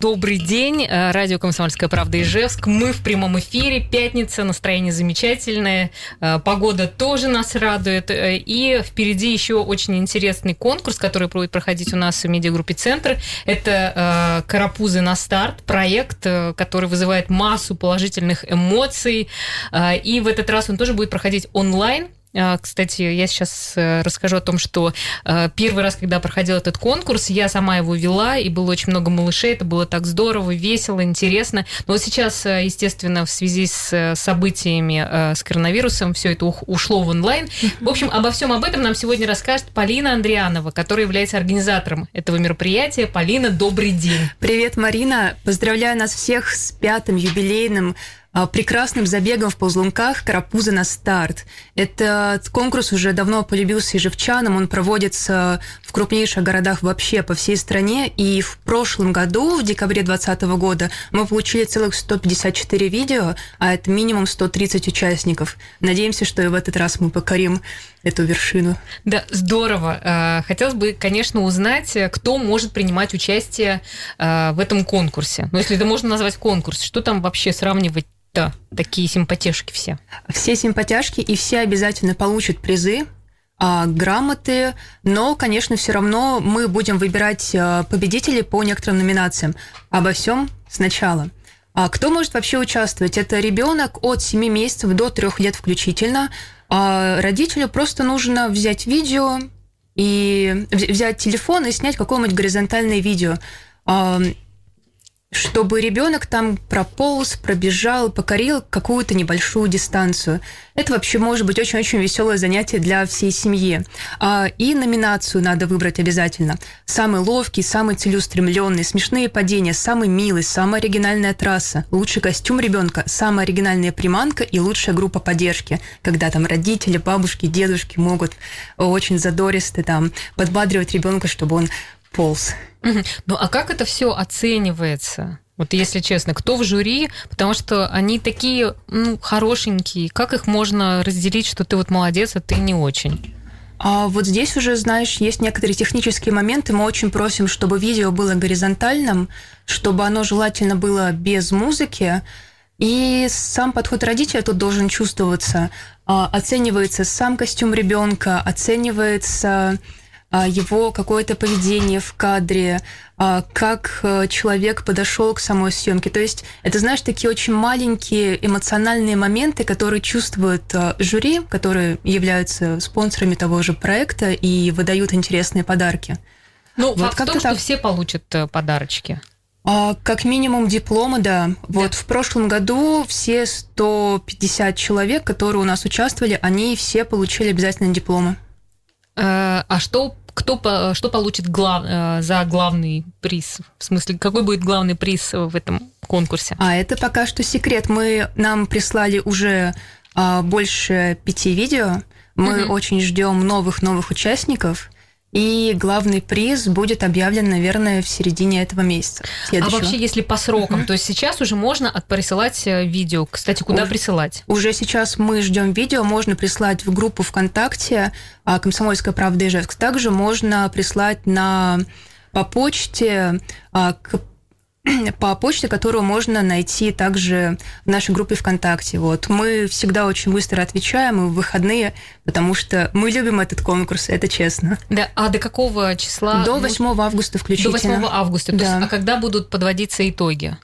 Добрый день, э, радио «Комсомольская правда» Ижевск. Мы в прямом эфире, пятница, настроение замечательное, э, погода тоже нас радует. Э, и впереди еще очень интересный конкурс, который будет проходить у нас в медиагруппе «Центр». Это «Карапузы на старт», проект, который вызывает массу положительных эмоций. И в этот раз он тоже будет проходить онлайн – кстати, я сейчас э, расскажу о том, что э, первый раз, когда проходил этот конкурс, я сама его вела, и было очень много малышей, это было так здорово, весело, интересно. Но сейчас, э, естественно, в связи с событиями с коронавирусом, все это ушло в онлайн. В общем, обо всем об этом нам сегодня расскажет Полина Андрианова, которая является организатором этого мероприятия. Полина, добрый день. Привет, Марина. Поздравляю нас всех с пятым юбилейным а, прекрасным забегом в ползунках «Карапуза на старт». Этот конкурс уже давно полюбился ежевчанам, он проводится в крупнейших городах вообще по всей стране, и в прошлом году, в декабре 2020 года, мы получили целых 154 видео, а это минимум 130 участников. Надеемся, что и в этот раз мы покорим эту вершину. Да, здорово. А, хотелось бы, конечно, узнать, кто может принимать участие а, в этом конкурсе. Ну, если это можно назвать конкурс, что там вообще сравнивать да, такие симпатяшки все. Все симпатяшки, и все обязательно получат призы, а, грамоты, но, конечно, все равно мы будем выбирать победителей по некоторым номинациям. Обо всем сначала. А кто может вообще участвовать? Это ребенок от 7 месяцев до 3 лет включительно. А родителю просто нужно взять видео и взять телефон и снять какое-нибудь горизонтальное видео чтобы ребенок там прополз, пробежал, покорил какую-то небольшую дистанцию. Это вообще может быть очень-очень веселое занятие для всей семьи. А, и номинацию надо выбрать обязательно. Самый ловкий, самый целеустремленный, смешные падения, самый милый, самая оригинальная трасса, лучший костюм ребенка, самая оригинальная приманка и лучшая группа поддержки, когда там родители, бабушки, дедушки могут очень задористо там подбадривать ребенка, чтобы он полз. Ну а как это все оценивается? Вот если честно, кто в жюри? Потому что они такие ну, хорошенькие. Как их можно разделить, что ты вот молодец, а ты не очень? А вот здесь уже, знаешь, есть некоторые технические моменты. Мы очень просим, чтобы видео было горизонтальным, чтобы оно желательно было без музыки. И сам подход родителя тут должен чувствоваться. А, оценивается сам костюм ребенка, оценивается его какое-то поведение в кадре, а, как э, человек подошел к самой съемке. То есть это, знаешь, такие очень маленькие эмоциональные моменты, которые чувствуют э, жюри, которые являются спонсорами того же проекта и выдают интересные подарки. Ну, вот факт в том, так. что все получат э, подарочки. А, как минимум дипломы, да. Вот в прошлом году все 150 человек, которые у нас участвовали, они все получили обязательно дипломы. А что кто, что получит глав, э, за главный приз? В смысле, какой будет главный приз в этом конкурсе? А это пока что секрет. Мы нам прислали уже а, больше пяти видео. Мы угу. очень ждем новых новых участников. И главный приз будет объявлен, наверное, в середине этого месяца. Следующего. А вообще, если по срокам, uh то есть сейчас уже можно присылать э, видео. Кстати, куда уже, присылать? Уже сейчас мы ждем видео, можно прислать в группу ВКонтакте а, «Комсомольская правда Ижевск». Также можно прислать на по почте а, к по почте, которую можно найти также в нашей группе ВКонтакте. Вот. Мы всегда очень быстро отвечаем и в выходные, потому что мы любим этот конкурс, это честно. Да, а до какого числа? До 8 августа включительно. До 8 августа. Да. есть, а когда будут подводиться итоги?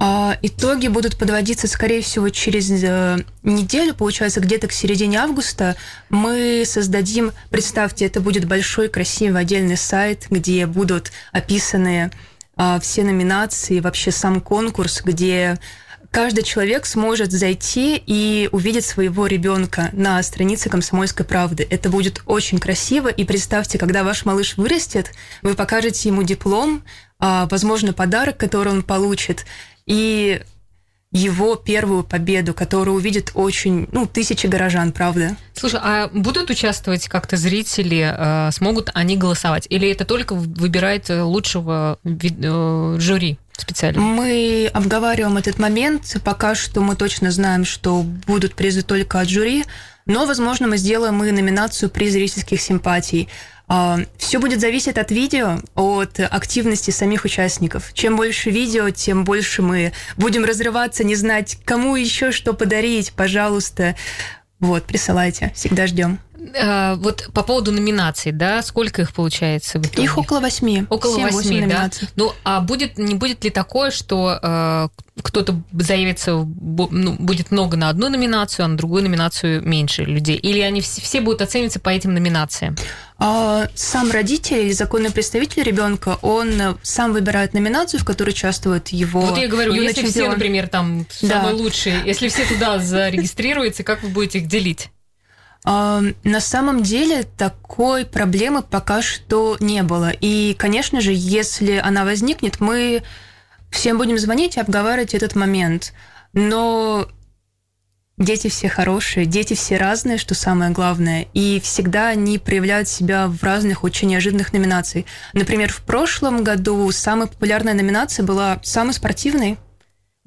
А, итоги будут подводиться, скорее всего, через э, неделю, получается, где-то к середине августа. Мы создадим, представьте, это будет большой, красивый отдельный сайт, где будут описаны а, все номинации, вообще сам конкурс, где каждый человек сможет зайти и увидеть своего ребенка на странице «Комсомольской правды». Это будет очень красиво. И представьте, когда ваш малыш вырастет, вы покажете ему диплом, а, возможно, подарок, который он получит. И его первую победу, которую увидит очень, ну, тысячи горожан, правда. Слушай, а будут участвовать как-то зрители, э, смогут они голосовать? Или это только выбирает лучшего э, жюри? специально? Мы обговариваем этот момент. Пока что мы точно знаем, что будут призы только от жюри, но, возможно, мы сделаем и номинацию «Приз зрительских симпатий». А, Все будет зависеть от видео, от активности самих участников. Чем больше видео, тем больше мы будем разрываться, не знать, кому еще что подарить. Пожалуйста, вот, присылайте, всегда ждем. А, вот по поводу номинаций, да, сколько их получается? В итоге? Их около восьми. Около восьми, да. номинаций. Ну, а будет, не будет ли такое, что э, кто-то заявится, ну, будет много на одну номинацию, а на другую номинацию меньше людей? Или они все, все будут оцениваться по этим номинациям? А сам родитель или законный представитель ребенка, он э, сам выбирает номинацию, в которой участвует его вот я говорю, если все, чемпион. например, там Да. самые лучшие, если все туда зарегистрируются, как вы будете их делить? На самом деле такой проблемы пока что не было. И, конечно же, если она возникнет, мы всем будем звонить и обговаривать этот момент. Но дети все хорошие, дети все разные, что самое главное, и всегда они проявляют себя в разных очень неожиданных номинациях. Например, в прошлом году самая популярная номинация была «Самый спортивный».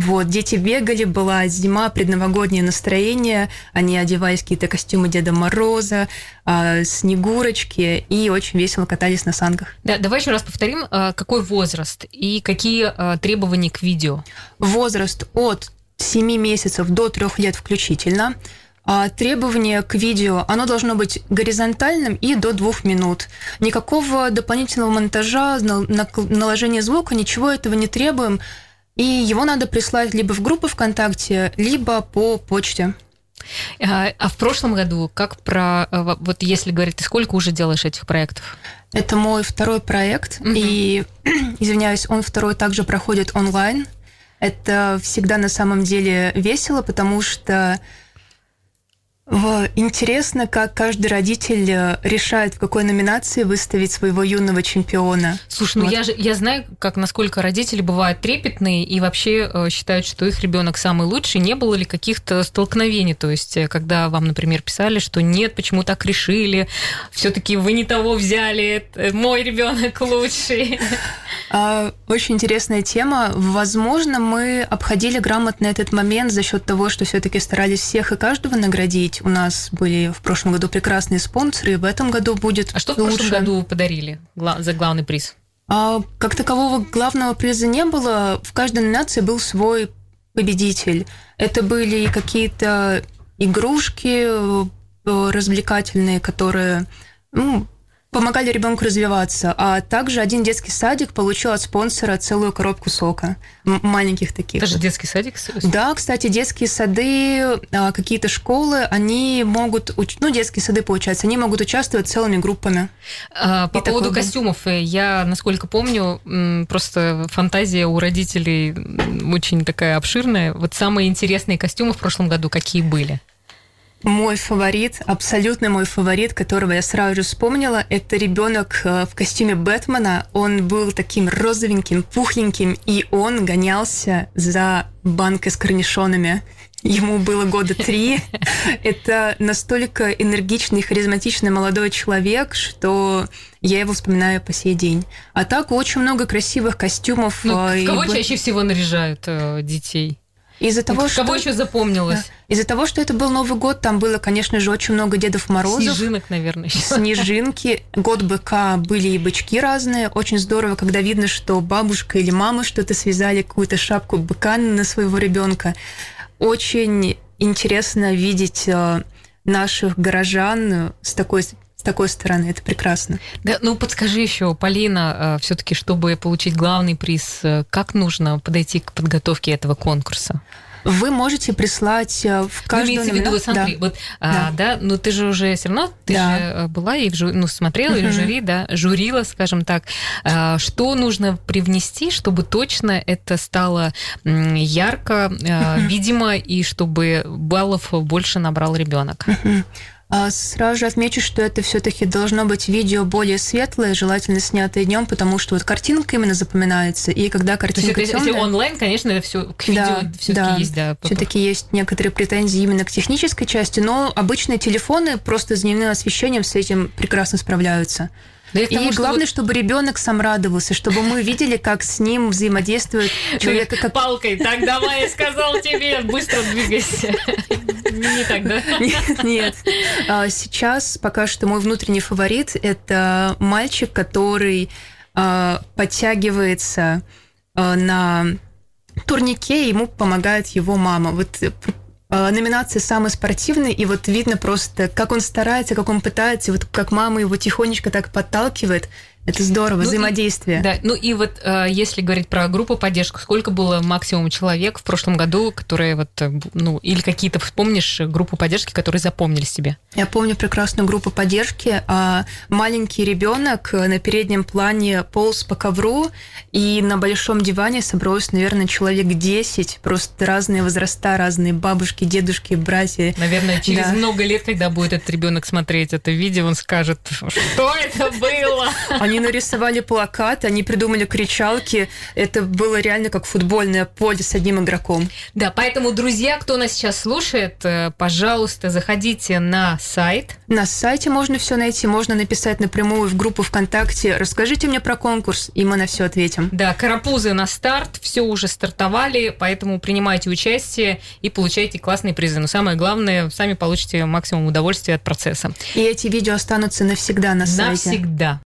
Вот, дети бегали, была зима, предновогоднее настроение, они одевались какие-то костюмы Деда Мороза, а, Снегурочки, и очень весело катались на санках. Да, давай еще раз повторим, э, какой возраст и какие э, требования к видео? Возраст от 7 месяцев до 3 лет включительно. А требование к видео, оно должно быть горизонтальным и до двух минут. Никакого дополнительного монтажа, наложения звука, ничего этого не требуем. И его надо прислать либо в группу ВКонтакте, либо по почте. А а в прошлом году, как про... э, во- Вот если говорить, ты сколько уже делаешь этих проектов? Это мой второй проект, Мгм. и, извиняюсь, он второй также проходит онлайн. Это всегда на самом деле весело, потому что интересно, как каждый родитель э, решает, в какой номинации выставить своего юного чемпиона. Слушай, ну Вот. я же я знаю, как насколько родители бывают трепетные и вообще э, считают, что их ребенок самый лучший. Не было ли каких-то столкновений? То есть, э, когда вам, например, писали, что нет, почему так решили, все-таки вы не того взяли, это мой ребенок лучший. А, Очень интересная тема. Возможно, мы обходили грамотно этот момент за счет того, что все-таки старались всех и каждого наградить. У нас были в прошлом году прекрасные спонсоры, и в этом году будет А что в лучше. прошлом году подарили за главный приз? А, как такового главного приза не было. В каждой номинации был свой победитель. Это были какие-то игрушки э, развлекательные, которые ну, помогали ребенку развиваться. А также один детский садик получил от спонсора целую коробку сока. М- маленьких таких. Это же детский садик. Да, кстати, детские сады, а, какие-то школы, они могут, ну, детские сады, получается, они могут участвовать целыми группами. А, По И поводу был. костюмов, э, я, насколько помню, просто фантазия у родителей очень такая обширная. Вот самые интересные костюмы в прошлом году какие были? Мой фаворит, абсолютно мой фаворит, которого я сразу же вспомнила, это ребенок э, в костюме Бэтмена. Он был таким розовеньким, пухленьким, и он гонялся за банкой с корнишонами. Ему было года три. Это настолько энергичный, харизматичный молодой человек, что я его вспоминаю по сей день. А так очень много красивых костюмов. Ну, э, в и кого бы- чаще всего наряжают э, детей? Из-за того, Вот что... Кого еще запомнилось? Да. Из-за того, что это был Новый год, там было, конечно же, очень много Дедов Морозов. Снежинок, наверное. еще. Снежинки, год быка были и бычки разные. Очень здорово, когда видно, что бабушка или мама что-то связали, какую-то шапку быка на своего ребенка. Очень интересно видеть э, наших горожан с такой с такой стороны. Это прекрасно. Да, ну подскажи еще, Полина, все-таки, чтобы получить главный приз, э, как нужно подойти к подготовке этого конкурса? Вы можете прислать э, в Ну, каждую имеется в виду, смотри, Да. вот, а, да, ну ты же уже все равно, ты Да. же э, была и в ну, смотрела и в жюри, да, журила, скажем так. А, Что нужно привнести, чтобы точно это стало ярко, э, видимо, и чтобы баллов больше набрал ребенок? А Сразу же отмечу, что это все-таки должно быть видео более светлое, желательно снятое днем, потому что вот картинка именно запоминается, и когда То есть картинка это, если онлайн, конечно, все к видео Да, все-таки да. есть, да. Все-таки есть некоторые претензии именно к технической части, но обычные телефоны просто с дневным освещением с этим прекрасно справляются. Да и, и тому, главное, вот... чтобы ребенок сам радовался, чтобы мы видели, как с ним взаимодействует человек. Как... Палкой, так давай, я сказал тебе, быстро двигайся. Не так, да? Нет, нет. А, сейчас пока что мой внутренний фаворит – это мальчик, который а, подтягивается а, на турнике, ему помогает его мама. Вот номинации самый спортивный, и вот видно просто, как он старается, как он пытается, вот как мама его тихонечко так подталкивает. Это здорово, ну взаимодействие. И, да, ну и вот э, если говорить про группу поддержки, сколько было максимум человек в прошлом году, которые вот, э, ну, или какие-то, вспомнишь, группу поддержки, которые запомнились тебе? Я помню прекрасную группу поддержки. А, маленький ребенок на переднем плане полз по ковру, и на большом диване собралось, наверное, человек 10, просто разные возраста, разные бабушки, дедушки, братья. Наверное, через да. много лет, когда будет этот ребенок смотреть это видео, он скажет, что это было? Они нарисовали плакат, они придумали кричалки. Это было реально как футбольное поле с одним игроком. Да, поэтому, друзья, кто нас сейчас слушает, э, пожалуйста, заходите на сайт. На сайте можно все найти, можно написать напрямую в группу ВКонтакте. Расскажите мне про конкурс, и мы на все ответим. Да, карапузы на старт, все уже стартовали, поэтому принимайте участие и получайте классные призы. Но самое главное, сами получите максимум удовольствия от процесса. И эти видео останутся навсегда на сайте. Навсегда.